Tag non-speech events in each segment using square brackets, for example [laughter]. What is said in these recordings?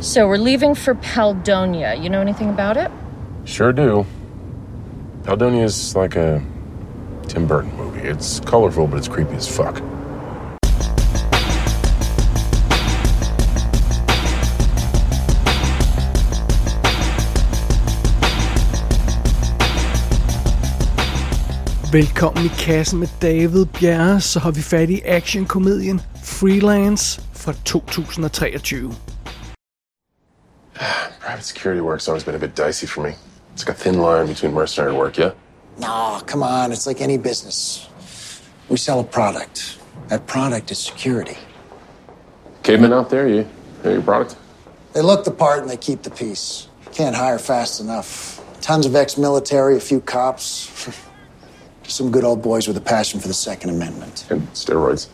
So we're leaving for Paldonia. You know anything about it? Sure do. Paldonia is like a Tim Burton movie. It's colorful, but it's creepy as fuck. Velkommen i kassen med David Bjerre, så har vi fat i actionkomedien Freelance fra 2023. Private security work's always been a bit dicey for me. It's like a thin line between mercenary work, yeah? No, come on. It's like any business. We sell a product. That product is security. Cavemen out there, you know your product? They look the part and they keep the peace. Can't hire fast enough. Tons of ex military, a few cops. [laughs] Some good old boys with a passion for the Second Amendment. And steroids.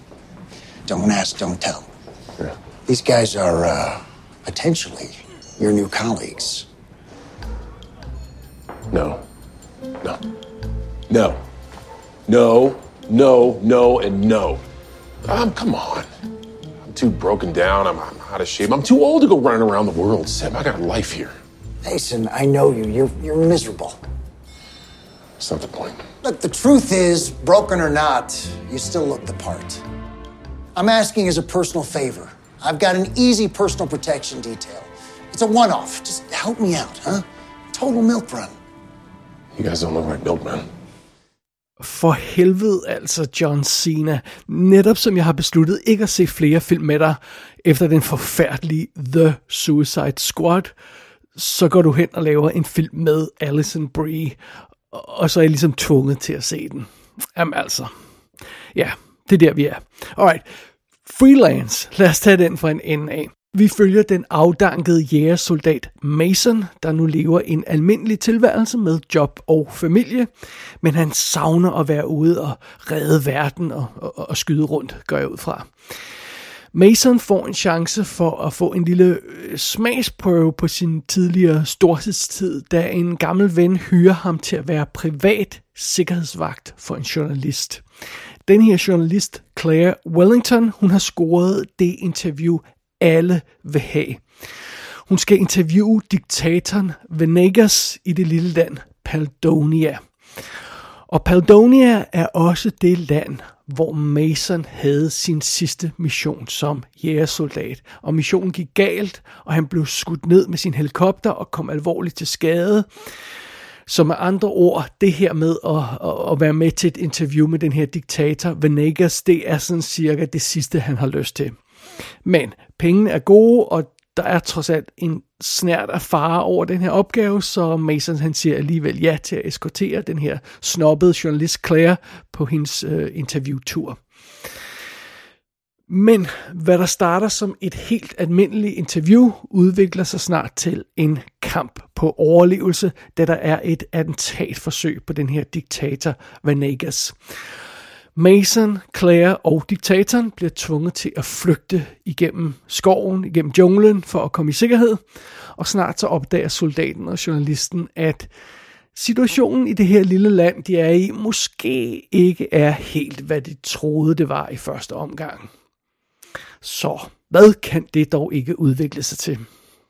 Don't ask, don't tell. Yeah. These guys are uh, potentially your new colleagues. No. No. No. No. No. No. And no. Um, come on. I'm too broken down. I'm, I'm out of shape. I'm too old to go running around the world, Sim. I got a life here. Mason, I know you. You're, you're miserable. That's not the point. Look, the truth is, broken or not, you still look the part. I'm asking as a personal favor. I've got an easy personal protection detail. It's a one off. Just help me out, huh? Total milk run. You guys don't look like milkmen. For helvede altså, John Cena. Netop som jeg har besluttet ikke at se flere film med dig, efter den forfærdelige The Suicide Squad, så går du hen og laver en film med Alison Brie, og så er jeg ligesom tvunget til at se den. Jamen altså, ja, det er der vi er. Alright, Freelance, lad os tage den fra en ende af. Vi følger den afdankede jægersoldat Mason, der nu lever en almindelig tilværelse med job og familie, men han savner at være ude og redde verden og, og, og skyde rundt, går jeg ud fra. Mason får en chance for at få en lille øh, smagsprøve på sin tidligere storhedstid, da en gammel ven hyrer ham til at være privat sikkerhedsvagt for en journalist. Den her journalist, Claire Wellington, hun har scoret det interview, alle vil have. Hun skal interviewe diktatoren Venegas i det lille land Paldonia. Og Paldonia er også det land, hvor Mason havde sin sidste mission som jægersoldat. Og missionen gik galt, og han blev skudt ned med sin helikopter og kom alvorligt til skade. Så med andre ord, det her med at, at, at være med til et interview med den her diktator, Venegas, det er sådan cirka det sidste, han har lyst til. Men pengene er gode, og der er trods alt en snært af fare over den her opgave, så Mason han siger alligevel ja til at eskortere den her snobbede journalist Claire på hendes øh, interviewtur. Men hvad der starter som et helt almindeligt interview, udvikler sig snart til en kamp på overlevelse, da der er et attentatforsøg på den her diktator Venegas. Mason, Claire og diktatoren bliver tvunget til at flygte igennem skoven, igennem junglen for at komme i sikkerhed. Og snart så opdager soldaten og journalisten, at situationen i det her lille land, de er i, måske ikke er helt, hvad de troede, det var i første omgang. Så hvad kan det dog ikke udvikle sig til?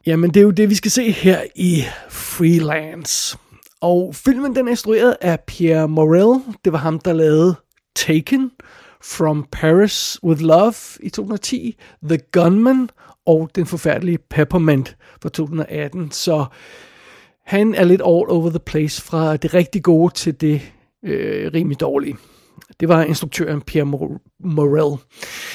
Jamen det er jo det, vi skal se her i Freelance. Og filmen den er instrueret af Pierre Morel. Det var ham, der lavede Taken, From Paris with Love i 2010, The Gunman og den forfærdelige Peppermint fra 2018. Så han er lidt all over the place fra det rigtig gode til det øh, rimelig dårlige. Det var instruktøren Pierre Morel.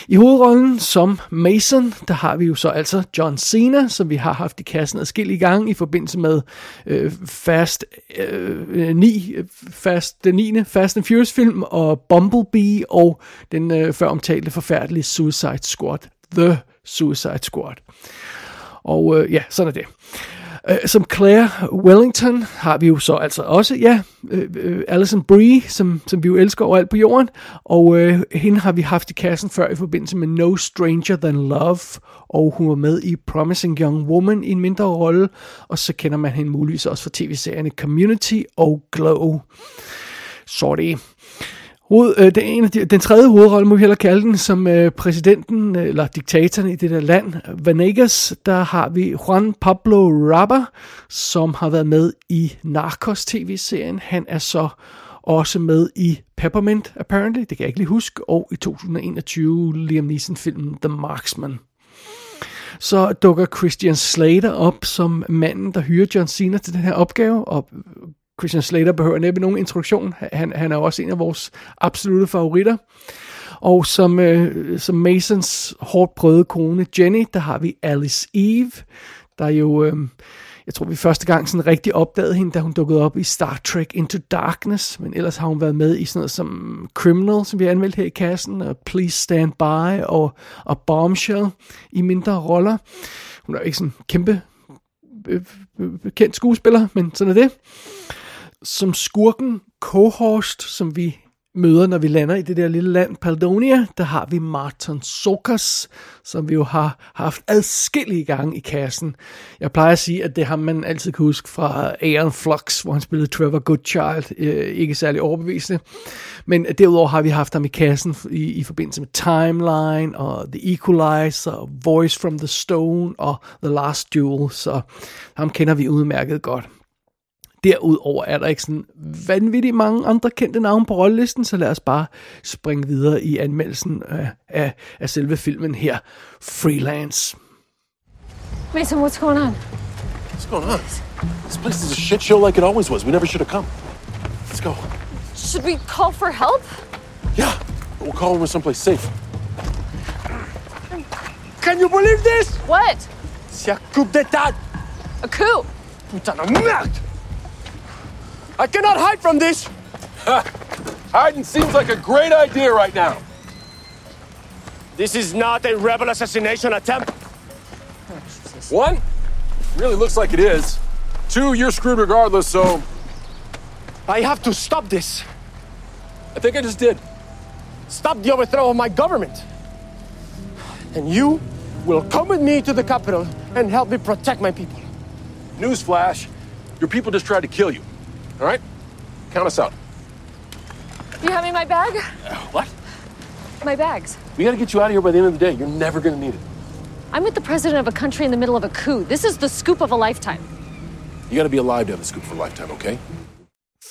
I hovedrollen som Mason, der har vi jo så altså John Cena, som vi har haft i kassen adskillige gange i forbindelse med øh, Fast øh, øh 9, Fast, den 9. Fast and Furious film, og Bumblebee, og den øh, før omtalte forfærdelige Suicide Squad, The Suicide Squad. Og øh, ja, sådan er det. Øh, som Claire Wellington har vi jo så altså også, ja, øh, øh, Alison Brie, som, som vi jo elsker overalt på jorden, og øh, hende har vi haft i kassen før i forbindelse med No Stranger Than Love, og hun var med i Promising Young Woman i en mindre rolle, og så kender man hende muligvis også fra tv-serierne Community og Glow. Sorry. Hoved, øh, den, ene, den tredje hovedrolle, må vi heller kalde den, som øh, præsidenten, øh, eller diktatoren i det der land, Venegas, der har vi Juan Pablo Raba, som har været med i Narcos tv-serien. Han er så også med i Peppermint, apparently, det kan jeg ikke lige huske, og i 2021 Liam Neeson-filmen The Marksman. Så dukker Christian Slater op som manden, der hyrer John Cena til den her opgave, og Christian Slater behøver næppe nogen introduktion. Han, han er også en af vores absolute favoritter. Og som, øh, som Masons hårdt prøvede kone Jenny, der har vi Alice Eve, der jo... Øh, jeg tror, vi første gang sådan rigtig opdagede hende, da hun dukkede op i Star Trek Into Darkness, men ellers har hun været med i sådan noget som Criminal, som vi har anmeldt her i kassen, og Please Stand By og, og Bombshell i mindre roller. Hun er ikke sådan kæmpe øh, øh, øh, kendt skuespiller, men sådan er det. Som skurken Kohorst, som vi møder, når vi lander i det der lille land, Paldonia, der har vi Martin Sokas, som vi jo har haft adskillige gange i kassen. Jeg plejer at sige, at det har man altid kan huske fra Aeon Flux, hvor han spillede Trevor Goodchild, øh, ikke særlig overbevisende. Men derudover har vi haft ham i kassen i, i forbindelse med Timeline, og The Equalizer, og Voice from the Stone, og The Last Duel, så ham kender vi udmærket godt. Derudover er der ikke sådan vanvittigt mange andre kendte navne på rollelisten, så lad os bare springe videre i anmeldelsen af, af, af selve filmen her. Freelance. Mason, what's going on? What's going on? This place is a shit show like it always was. We never should have come. Let's go. Should we call for help? Yeah, we'll call when we're someplace safe. Can you believe this? What? C'est un coup d'état! A coup? Putain de merde! I cannot hide from this! [laughs] Hiding seems like a great idea right now. This is not a rebel assassination attempt. One, really looks like it is. Two, you're screwed regardless, so I have to stop this. I think I just did. Stop the overthrow of my government. And you will come with me to the capital and help me protect my people. Newsflash, your people just tried to kill you. All right? Count us out. You having my bag? Uh, what? My bags. We gotta get you out of here by the end of the day. You're never gonna need it. I'm with the president of a country in the middle of a coup. This is the scoop of a lifetime. You gotta be alive to have a scoop for a lifetime, okay?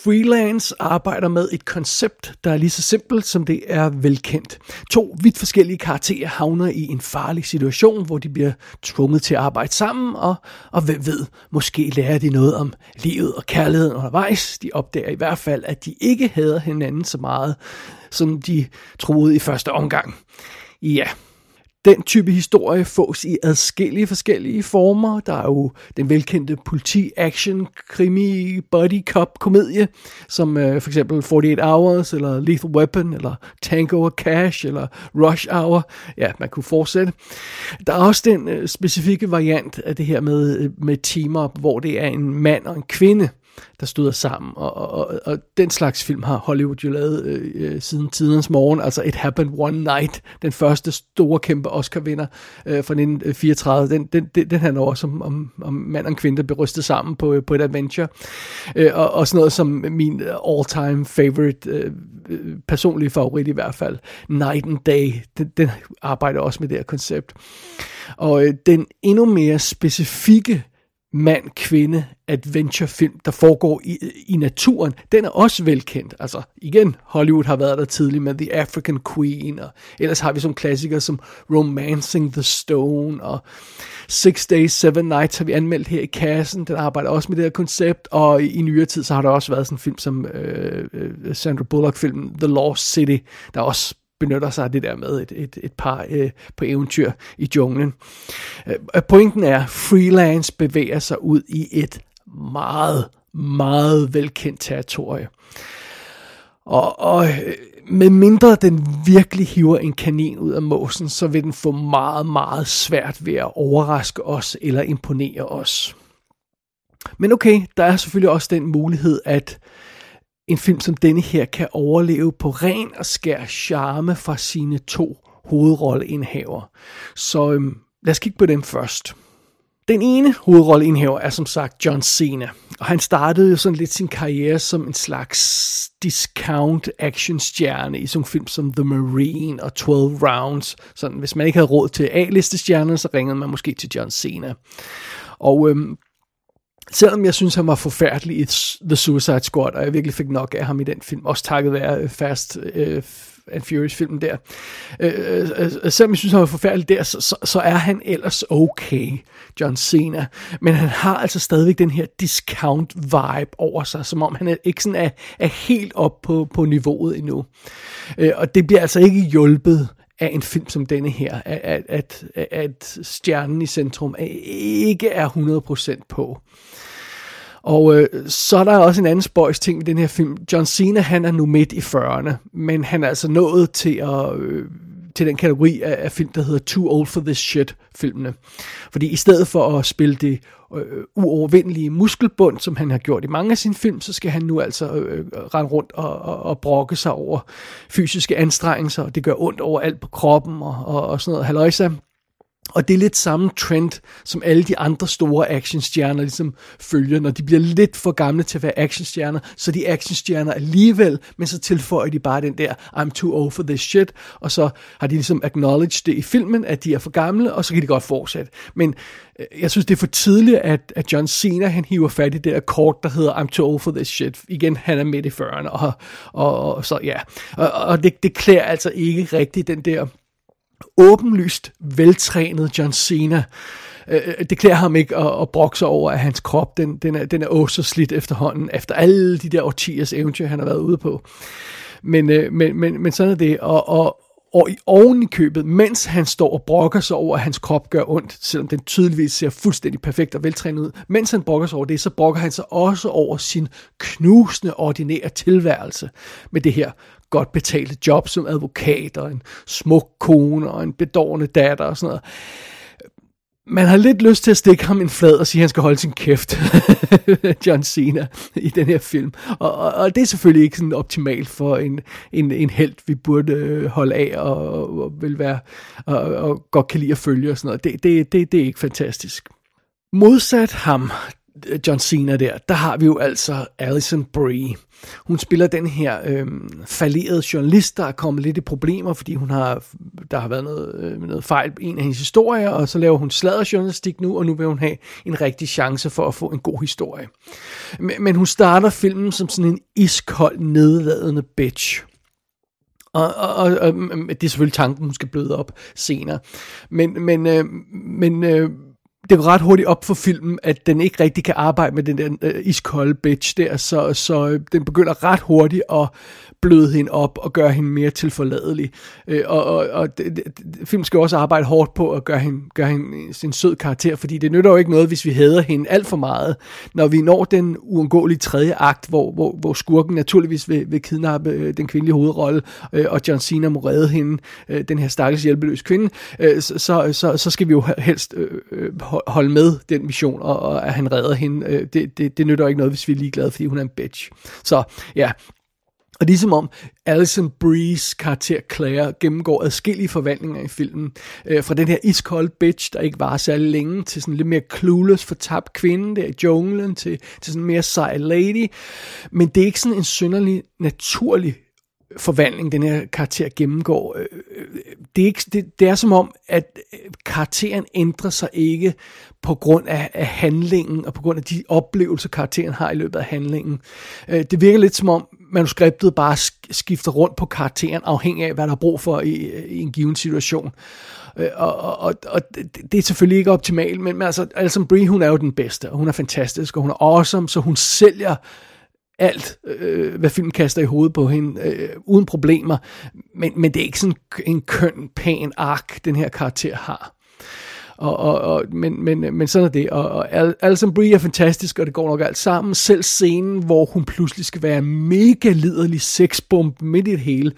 Freelance arbejder med et koncept, der er lige så simpelt, som det er velkendt. To vidt forskellige karakterer havner i en farlig situation, hvor de bliver tvunget til at arbejde sammen, og, og hvem ved, måske lærer de noget om livet og kærligheden undervejs. De opdager i hvert fald, at de ikke hader hinanden så meget, som de troede i første omgang. Ja, den type historie fås i adskillige forskellige former. Der er jo den velkendte politi-action, krimi, buddy cop komedie, som øh, for eksempel 48 Hours, eller Lethal Weapon, eller Tango og Cash, eller Rush Hour. Ja, man kunne fortsætte. Der er også den øh, specifikke variant af det her med, øh, med team-up, hvor det er en mand og en kvinde, der støder sammen. Og, og, og den slags film har Hollywood jo lavet øh, øh siden tidens morgen. Altså It Happened One Night, den første store kæmpe Oscar-vinder øh, fra 1934. Den, den, den, den handler også om, om, om mand og kvinde, der bliver rystet sammen på, øh, på et adventure. Øh, og, og sådan noget som min øh, all-time favorite, øh, personlige favorit i hvert fald, Night and Day. Den, den arbejder også med det her koncept. Og øh, den endnu mere specifikke mand-kvinde adventurefilm, der foregår i, i naturen, den er også velkendt. Altså igen, Hollywood har været der tidligt med The African Queen, og ellers har vi som klassikere som Romancing the Stone, og Six Days, Seven Nights har vi anmeldt her i kassen, den arbejder også med det her koncept, og i, i nyere tid, så har der også været sådan en film som øh, øh, Sandra Bullock-filmen The Lost City, der også benytter sig af det der med et, et, et par øh, på eventyr i junglen. Øh, pointen er, freelance bevæger sig ud i et meget, meget velkendt territorie. Og, og øh, med mindre den virkelig hiver en kanin ud af måsen, så vil den få meget, meget svært ved at overraske os eller imponere os. Men okay, der er selvfølgelig også den mulighed, at en film som denne her kan overleve på ren og skær charme fra sine to hovedrolleindhaver. Så øhm, lad os kigge på dem først. Den ene hovedrolleindhaver er som sagt John Cena, og han startede jo sådan lidt sin karriere som en slags discount actionstjerne i sådan film som The Marine og 12 Rounds. Sådan, hvis man ikke havde råd til A-listestjerner, så ringede man måske til John Cena. Og øhm, selvom jeg synes, han var forfærdelig i The Suicide Squad, og jeg virkelig fik nok af ham i den film, også takket være øh, Fast øh, and Furious-filmen der. Øh øh, øh, øh, selvom jeg synes, han var forfærdelig der, så, så, så er han ellers okay, John Cena. Men han har altså stadigvæk den her discount-vibe over sig, som om han er, ikke sådan er, er helt op på, på niveauet endnu. Øh, og det bliver altså ikke hjulpet af en film som denne her, at, at, at, at stjernen i centrum ikke er 100% på. Og øh, så er der også en anden spøjs ting med den her film. John Cena, han er nu midt i 40'erne, men han er altså nået til at... Øh, til den kategori af, af film, der hedder Too Old for This Shit-filmene. Fordi i stedet for at spille det øh, uovervindelige muskelbund, som han har gjort i mange af sine film, så skal han nu altså øh, øh rende rundt og, og, og brokke sig over fysiske anstrengelser, og det gør ondt over alt på kroppen og, og, og sådan noget Halløjsa, og det er lidt samme trend, som alle de andre store actionstjerner ligesom følger. Når de bliver lidt for gamle til at være actionstjerner, så de actionstjerner alligevel, men så tilføjer de bare den der, I'm too old for this shit, og så har de ligesom acknowledged det i filmen, at de er for gamle, og så kan de godt fortsætte. Men øh, jeg synes, det er for tidligt, at, at John Cena, han hiver fat i det der kort, der hedder I'm too old for this shit. Igen, han er midt i 40'erne, og, og, og så ja. Og, og det, det klæder altså ikke rigtigt den der åbenlyst veltrænet John Cena. Øh, øh, det klæder ham ikke at, at brokse over, at hans krop den, den, er, den er også så slidt efterhånden, efter alle de der årtiers eventyr, han har været ude på. Men, øh, men, men, men sådan er det, og, og, og i oven i købet, mens han står og brokker sig over, at hans krop gør ondt, selvom den tydeligvis ser fuldstændig perfekt og veltrænet ud, mens han brokker sig over det, så brokker han sig også over sin knusende ordinære tilværelse med det her godt betalte job som advokat, og en smuk kone, og en bedårende datter og sådan noget. Man har lidt lyst til at stikke ham en flad og sige, at han skal holde sin kæft, [laughs] John Cena, i den her film. Og, og, og det er selvfølgelig ikke sådan optimalt for en, en, en held, vi burde øh, holde af og, og vil være og, og godt kan lide at følge og sådan noget. Det, det, det, det er ikke fantastisk. Modsat ham, John Cena der, der har vi jo altså Alison Brie. Hun spiller den her øh, falderede journalist, der er kommet lidt i problemer, fordi hun har, der har været noget, øh, noget fejl i en af hendes historier, og så laver hun sladderjournalistik nu, og nu vil hun have en rigtig chance for at få en god historie. Men, men hun starter filmen som sådan en iskold, nedladende bitch. Og, og, og, og det er selvfølgelig tanken, hun skal bløde op senere. Men, men, øh, men øh, det går ret hurtigt op for filmen, at den ikke rigtig kan arbejde med den der øh, iskolde bitch der, så, så øh, den begynder ret hurtigt at bløde hende op og gøre hende mere tilforladelig. Øh, og og, og det, det, filmen skal også arbejde hårdt på at gøre hende, gøre hende sin sød karakter, fordi det nytter jo ikke noget, hvis vi hader hende alt for meget. Når vi når den uundgåelige tredje akt, hvor, hvor, hvor skurken naturligvis vil, vil kidnappe øh, den kvindelige hovedrolle, øh, og John Cena må redde hende, øh, den her stakkels hjælpeløse kvinde, øh, så, så, så, så skal vi jo helst øh, øh holde med den mission, og, og at han redder hende. Øh, det, det, det nytter ikke noget, hvis vi er ligeglade, fordi hun er en bitch. Så ja, og ligesom om Alison Breeze karakter Claire gennemgår adskillige forvandlinger i filmen. Øh, fra den her iskold bitch, der ikke var særlig længe, til sådan lidt mere clueless, fortabt kvinde der i junglen, til, til sådan mere sej lady. Men det er ikke sådan en synderlig naturlig forvandling, den her karakter gennemgår. Øh, det er, ikke, det, det er som om, at øh, karakteren ændrer sig ikke på grund af, af handlingen, og på grund af de oplevelser, karakteren har i løbet af handlingen. Øh, det virker lidt som om, manuskriptet bare skifter rundt på karakteren, afhængig af, hvad der er brug for i, i en given situation. Øh, og, og, og det er selvfølgelig ikke optimalt, men, men altså, Alison Brie, hun er jo den bedste, og hun er fantastisk, og hun er awesome, så hun sælger alt, øh, hvad filmen kaster i hovedet på hende, øh, uden problemer. Men, men det er ikke sådan en køn, pæn ark, den her karakter har. Og, og, og, men, men, men sådan er det. Og, og Alison Brie er fantastisk, og det går nok alt sammen. Selv scenen, hvor hun pludselig skal være mega liderlig sexbomb midt i det hele.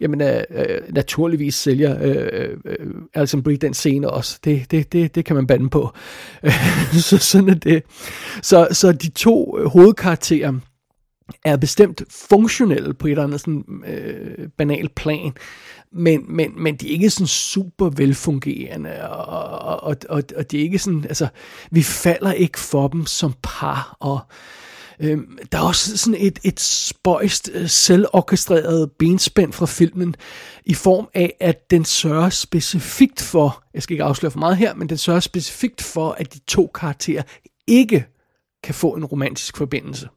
Jamen, øh, øh, naturligvis sælger øh, øh, Alison Brie den scene også. Det, det, det, det kan man bande på. [laughs] så sådan er det. Så, så de to hovedkarakterer, er bestemt funktionelle på et eller andet sådan, øh, banal plan. men, men, men de er ikke sådan super velfungerende, og, og, og, og det er ikke sådan, altså, vi falder ikke for dem som par, og øh, der er også sådan et, et spøjst, øh, selvorkestreret benspænd fra filmen, i form af, at den sørger specifikt for, jeg skal ikke afsløre for meget her, men den sørger specifikt for, at de to karakterer ikke kan få en romantisk forbindelse.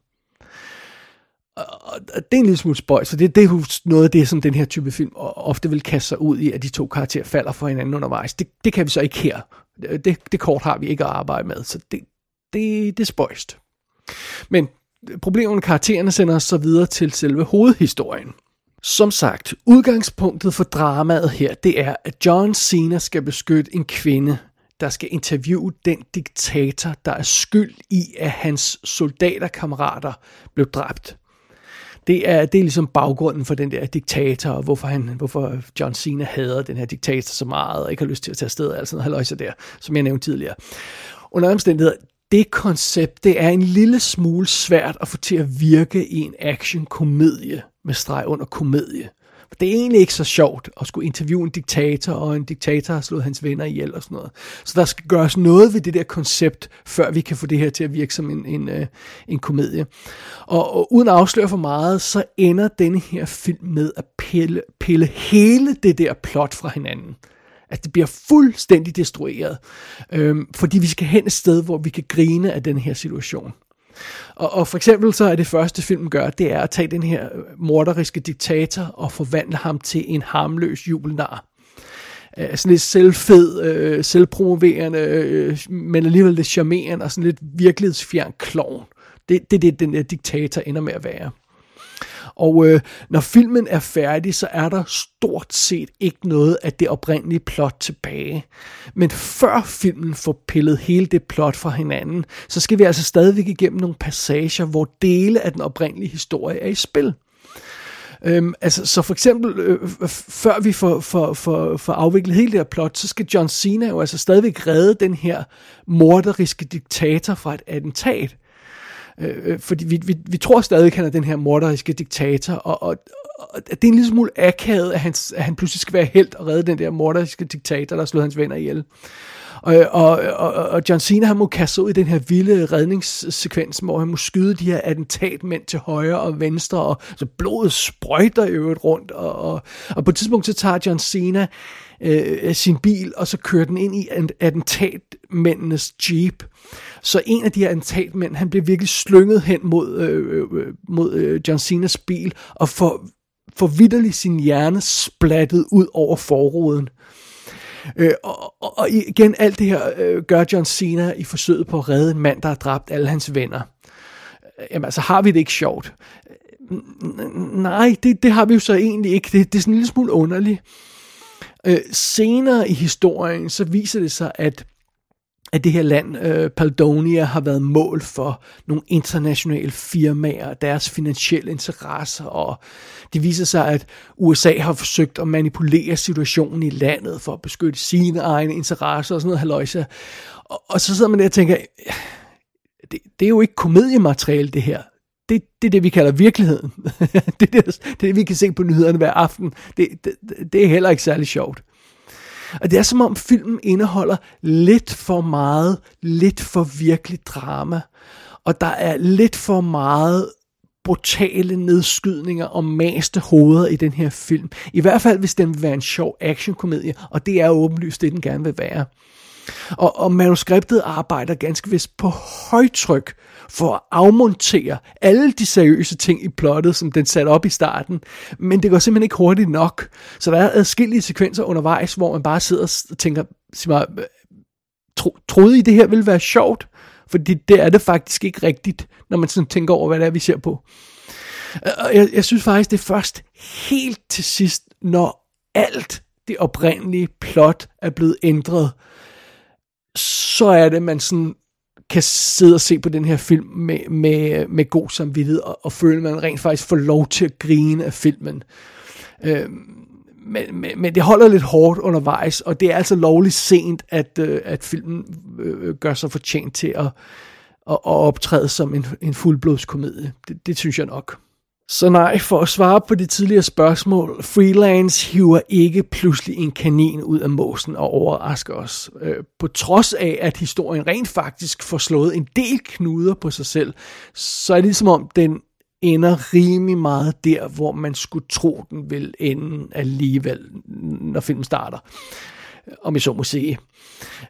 Og det er en lille smule spøjt, så det, det er noget af det, som den her type film ofte vil kaste sig ud i, at de to karakterer falder for hinanden undervejs. Det, det kan vi så ikke her. Det, det kort har vi ikke at arbejde med, så det, det, det er spøjst. Men problemerne med karaktererne sender os så videre til selve hovedhistorien. Som sagt, udgangspunktet for dramaet her, det er, at John Cena skal beskytte en kvinde, der skal interviewe den diktator, der er skyld i, at hans soldaterkammerater blev dræbt. Det er, det er ligesom baggrunden for den der diktator, og hvorfor, han, hvorfor John Cena hader den her diktator så meget, og ikke har lyst til at tage afsted, og alt sådan noget der, som jeg nævnte tidligere. Under omstændigheder, det koncept, det er en lille smule svært at få til at virke i en action-komedie med streg under komedie. Det er egentlig ikke så sjovt at skulle interviewe en diktator, og en diktator har slået hans venner ihjel og sådan noget. Så der skal gøres noget ved det der koncept, før vi kan få det her til at virke som en, en, øh, en komedie. Og, og uden at afsløre for meget, så ender denne her film med at pille, pille hele det der plot fra hinanden. At det bliver fuldstændig destrueret. Øhm, fordi vi skal hen et sted, hvor vi kan grine af den her situation. Og, og for eksempel så er det første film gør, det er at tage den her øh, morderiske diktator og forvandle ham til en harmløs jubelnar. Uh, sådan lidt selvfed, øh, selvpromoverende, øh, men alligevel lidt charmerende og sådan lidt virkelighedsfjern klovn. Det, det er det, den der diktator ender med at være. Og øh, når filmen er færdig, så er der stort set ikke noget af det oprindelige plot tilbage. Men før filmen får pillet hele det plot fra hinanden, så skal vi altså stadigvæk igennem nogle passager, hvor dele af den oprindelige historie er i spil. Øhm, altså, så for eksempel, øh, før vi får, får, får, får afviklet hele det her plot, så skal John Cena jo altså stadigvæk redde den her morderiske diktator fra et attentat. Øh, øh, fordi vi, vi, vi tror stadig, at han er den her morderiske diktator, og, og, og det er en lille smule akavet, at han, at han pludselig skal være helt og redde den der morderiske diktator, der slog hans venner ihjel. Og, og, og, og John Cena, han må kaste ud i den her vilde redningssekvens, hvor han må skyde de her attentatmænd til højre og venstre, og så blodet sprøjter i øvrigt rundt, og, og, og på et tidspunkt så tager John Cena øh, sin bil, og så kører den ind i attentatmændenes jeep. Så en af de her attentatmænd, han bliver virkelig slynget hen mod, øh, øh, øh mod øh, John Cenas bil, og får, får vidderligt sin hjerne splattet ud over forruden. Øh, og, og, og igen, alt det her øh, gør John Cena i forsøget på at redde en mand, der har dræbt alle hans venner. Øh, jamen altså, har vi det ikke sjovt? Øh, nej, det, det har vi jo så egentlig ikke. Det, det er sådan en lille smule underligt. Øh, senere i historien, så viser det sig, at at det her land, øh, Paldonia, har været mål for nogle internationale firmaer, deres finansielle interesser, og det viser sig, at USA har forsøgt at manipulere situationen i landet for at beskytte sine egne interesser og sådan noget haløjse. Og, og så sidder man der og tænker, det, det er jo ikke komediemateriale det her. Det, det er det, vi kalder virkeligheden. [laughs] det, er det, det er det, vi kan se på nyhederne hver aften. Det, det, det er heller ikke særlig sjovt. Og det er som om filmen indeholder lidt for meget, lidt for virkelig drama. Og der er lidt for meget brutale nedskydninger og maste hoveder i den her film. I hvert fald, hvis den vil være en sjov actionkomedie, og det er åbenlyst det, den gerne vil være. Og, og manuskriptet arbejder ganske vist på højtryk for at afmontere alle de seriøse ting i plottet, som den satte op i starten. Men det går simpelthen ikke hurtigt nok. Så der er adskillige sekvenser undervejs, hvor man bare sidder og tænker, sig mig, tro, troede I det her ville være sjovt? Fordi det er det faktisk ikke rigtigt, når man sådan tænker over, hvad det er, vi ser på. Og jeg, jeg synes faktisk, det er først helt til sidst, når alt det oprindelige plot er blevet ændret, så er det, man sådan kan sidde og se på den her film med, med, med god samvittighed, og, og føle, at man rent faktisk får lov til at grine af filmen. Øh, men, men, men det holder lidt hårdt undervejs, og det er altså lovligt sent, at, øh, at filmen øh, øh gør sig fortjent til at, at, at optræde som en, en fuldblodskomedie. Det, det synes jeg nok. Så nej, for at svare på de tidligere spørgsmål, Freelance hiver ikke pludselig en kanin ud af måsen og overrasker os. Øh, på trods af, at historien rent faktisk får slået en del knuder på sig selv, så er det ligesom om, den ender rimelig meget der, hvor man skulle tro, den vil ende alligevel, når filmen starter. Øh, om jeg så må sige.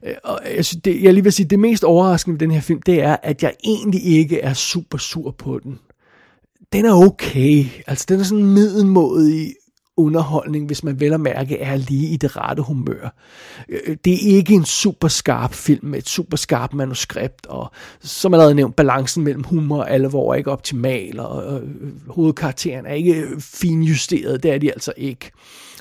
Øh, og jeg, synes, det, jeg lige vil sige, det mest overraskende ved den her film, det er, at jeg egentlig ikke er super sur på den den er okay. Altså, den er sådan middelmådig underholdning, hvis man vel og mærke er lige i det rette humør. Øh, det er ikke en super skarp film med et super skarpt manuskript, og som allerede nævnt, balancen mellem humor og alvor er ikke optimal, og øh, hovedkarakteren er ikke finjusteret, det er de altså ikke.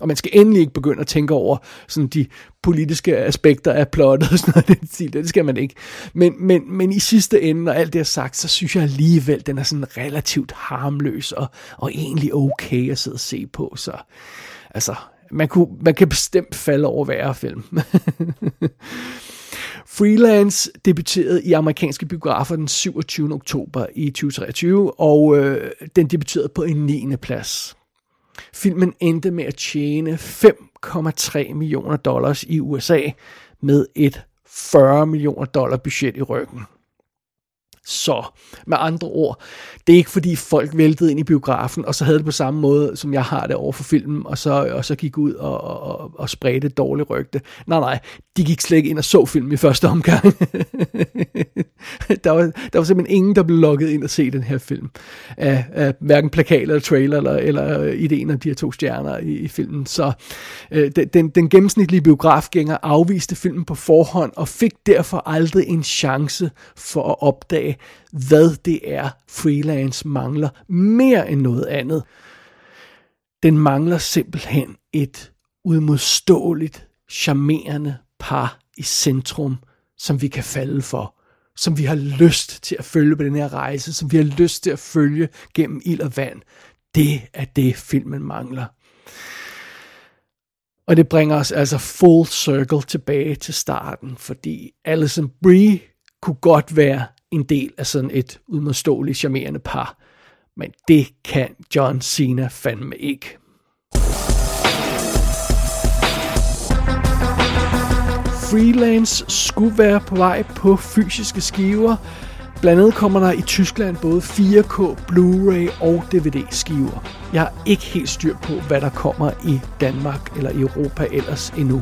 Og man skal endelig ikke begynde at tænke over sådan de politiske aspekter af plottet og sådan noget. Det skal man ikke. Men, men, men i sidste ende, når alt det er sagt, så synes jeg alligevel, den er sådan relativt harmløs og, og egentlig okay at sidde og se på. Så altså, man, kunne, man kan bestemt falde over værre film. [laughs] Freelance debuterede i amerikanske biografer den 27. oktober i 2023, og øh, den debuterede på en 9. plads. Filmen endte med at tjene 5,3 millioner dollars i USA med et 40 millioner dollar budget i ryggen. Så med andre ord, det er ikke fordi folk væltede ind i biografen, og så havde det på samme måde, som jeg har det over for filmen, og så, og så gik ud og, og, og spredte et dårligt rygte. Nej, nej, de gik slet ikke ind og så filmen i første omgang. [laughs] der, var, der var simpelthen ingen, der blev lukket ind og se den her film. Af, af hverken plakat eller trailer, eller, eller øh, ideen af de her to stjerner i, i filmen. Så øh, den, den gennemsnitlige biografgænger afviste filmen på forhånd, og fik derfor aldrig en chance for at opdage, hvad det er, freelance mangler mere end noget andet. Den mangler simpelthen et udmodståeligt, charmerende par i centrum, som vi kan falde for, som vi har lyst til at følge på den her rejse, som vi har lyst til at følge gennem ild og vand. Det er det, filmen mangler. Og det bringer os altså full circle tilbage til starten, fordi Alison Brie kunne godt være en del af sådan et udmodståeligt charmerende par. Men det kan John Cena fandme ikke. Freelance skulle være på vej på fysiske skiver. Blandt andet kommer der i Tyskland både 4K, Blu-ray og DVD-skiver. Jeg har ikke helt styr på, hvad der kommer i Danmark eller Europa ellers endnu.